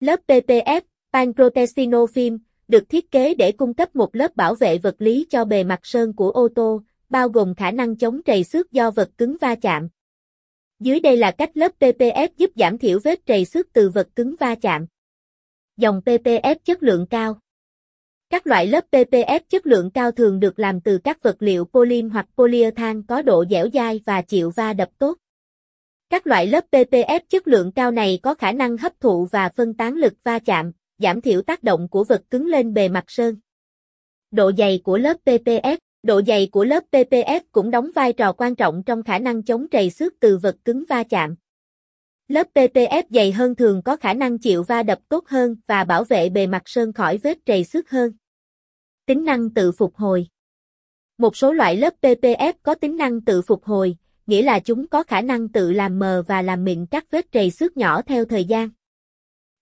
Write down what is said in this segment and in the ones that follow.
Lớp PPF, Pancrotesino Film, được thiết kế để cung cấp một lớp bảo vệ vật lý cho bề mặt sơn của ô tô, bao gồm khả năng chống trầy xước do vật cứng va chạm. Dưới đây là cách lớp PPF giúp giảm thiểu vết trầy xước từ vật cứng va chạm. Dòng PPF chất lượng cao Các loại lớp PPF chất lượng cao thường được làm từ các vật liệu polymer hoặc polyurethane có độ dẻo dai và chịu va đập tốt. Các loại lớp PPF chất lượng cao này có khả năng hấp thụ và phân tán lực va chạm, giảm thiểu tác động của vật cứng lên bề mặt sơn. Độ dày của lớp PPF Độ dày của lớp PPF cũng đóng vai trò quan trọng trong khả năng chống trầy xước từ vật cứng va chạm. Lớp PPF dày hơn thường có khả năng chịu va đập tốt hơn và bảo vệ bề mặt sơn khỏi vết trầy xước hơn. Tính năng tự phục hồi Một số loại lớp PPF có tính năng tự phục hồi, nghĩa là chúng có khả năng tự làm mờ và làm mịn các vết trầy xước nhỏ theo thời gian.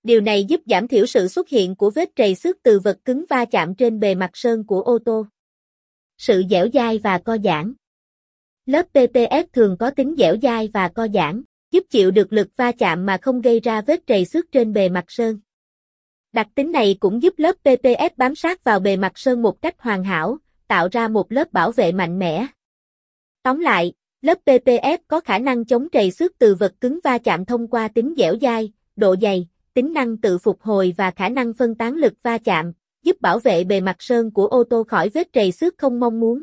Điều này giúp giảm thiểu sự xuất hiện của vết trầy xước từ vật cứng va chạm trên bề mặt sơn của ô tô. Sự dẻo dai và co giãn Lớp PPF thường có tính dẻo dai và co giãn, giúp chịu được lực va chạm mà không gây ra vết trầy xước trên bề mặt sơn. Đặc tính này cũng giúp lớp PPF bám sát vào bề mặt sơn một cách hoàn hảo, tạo ra một lớp bảo vệ mạnh mẽ. Tóm lại, lớp PPF có khả năng chống trầy xước từ vật cứng va chạm thông qua tính dẻo dai, độ dày, tính năng tự phục hồi và khả năng phân tán lực va chạm, giúp bảo vệ bề mặt sơn của ô tô khỏi vết trầy xước không mong muốn.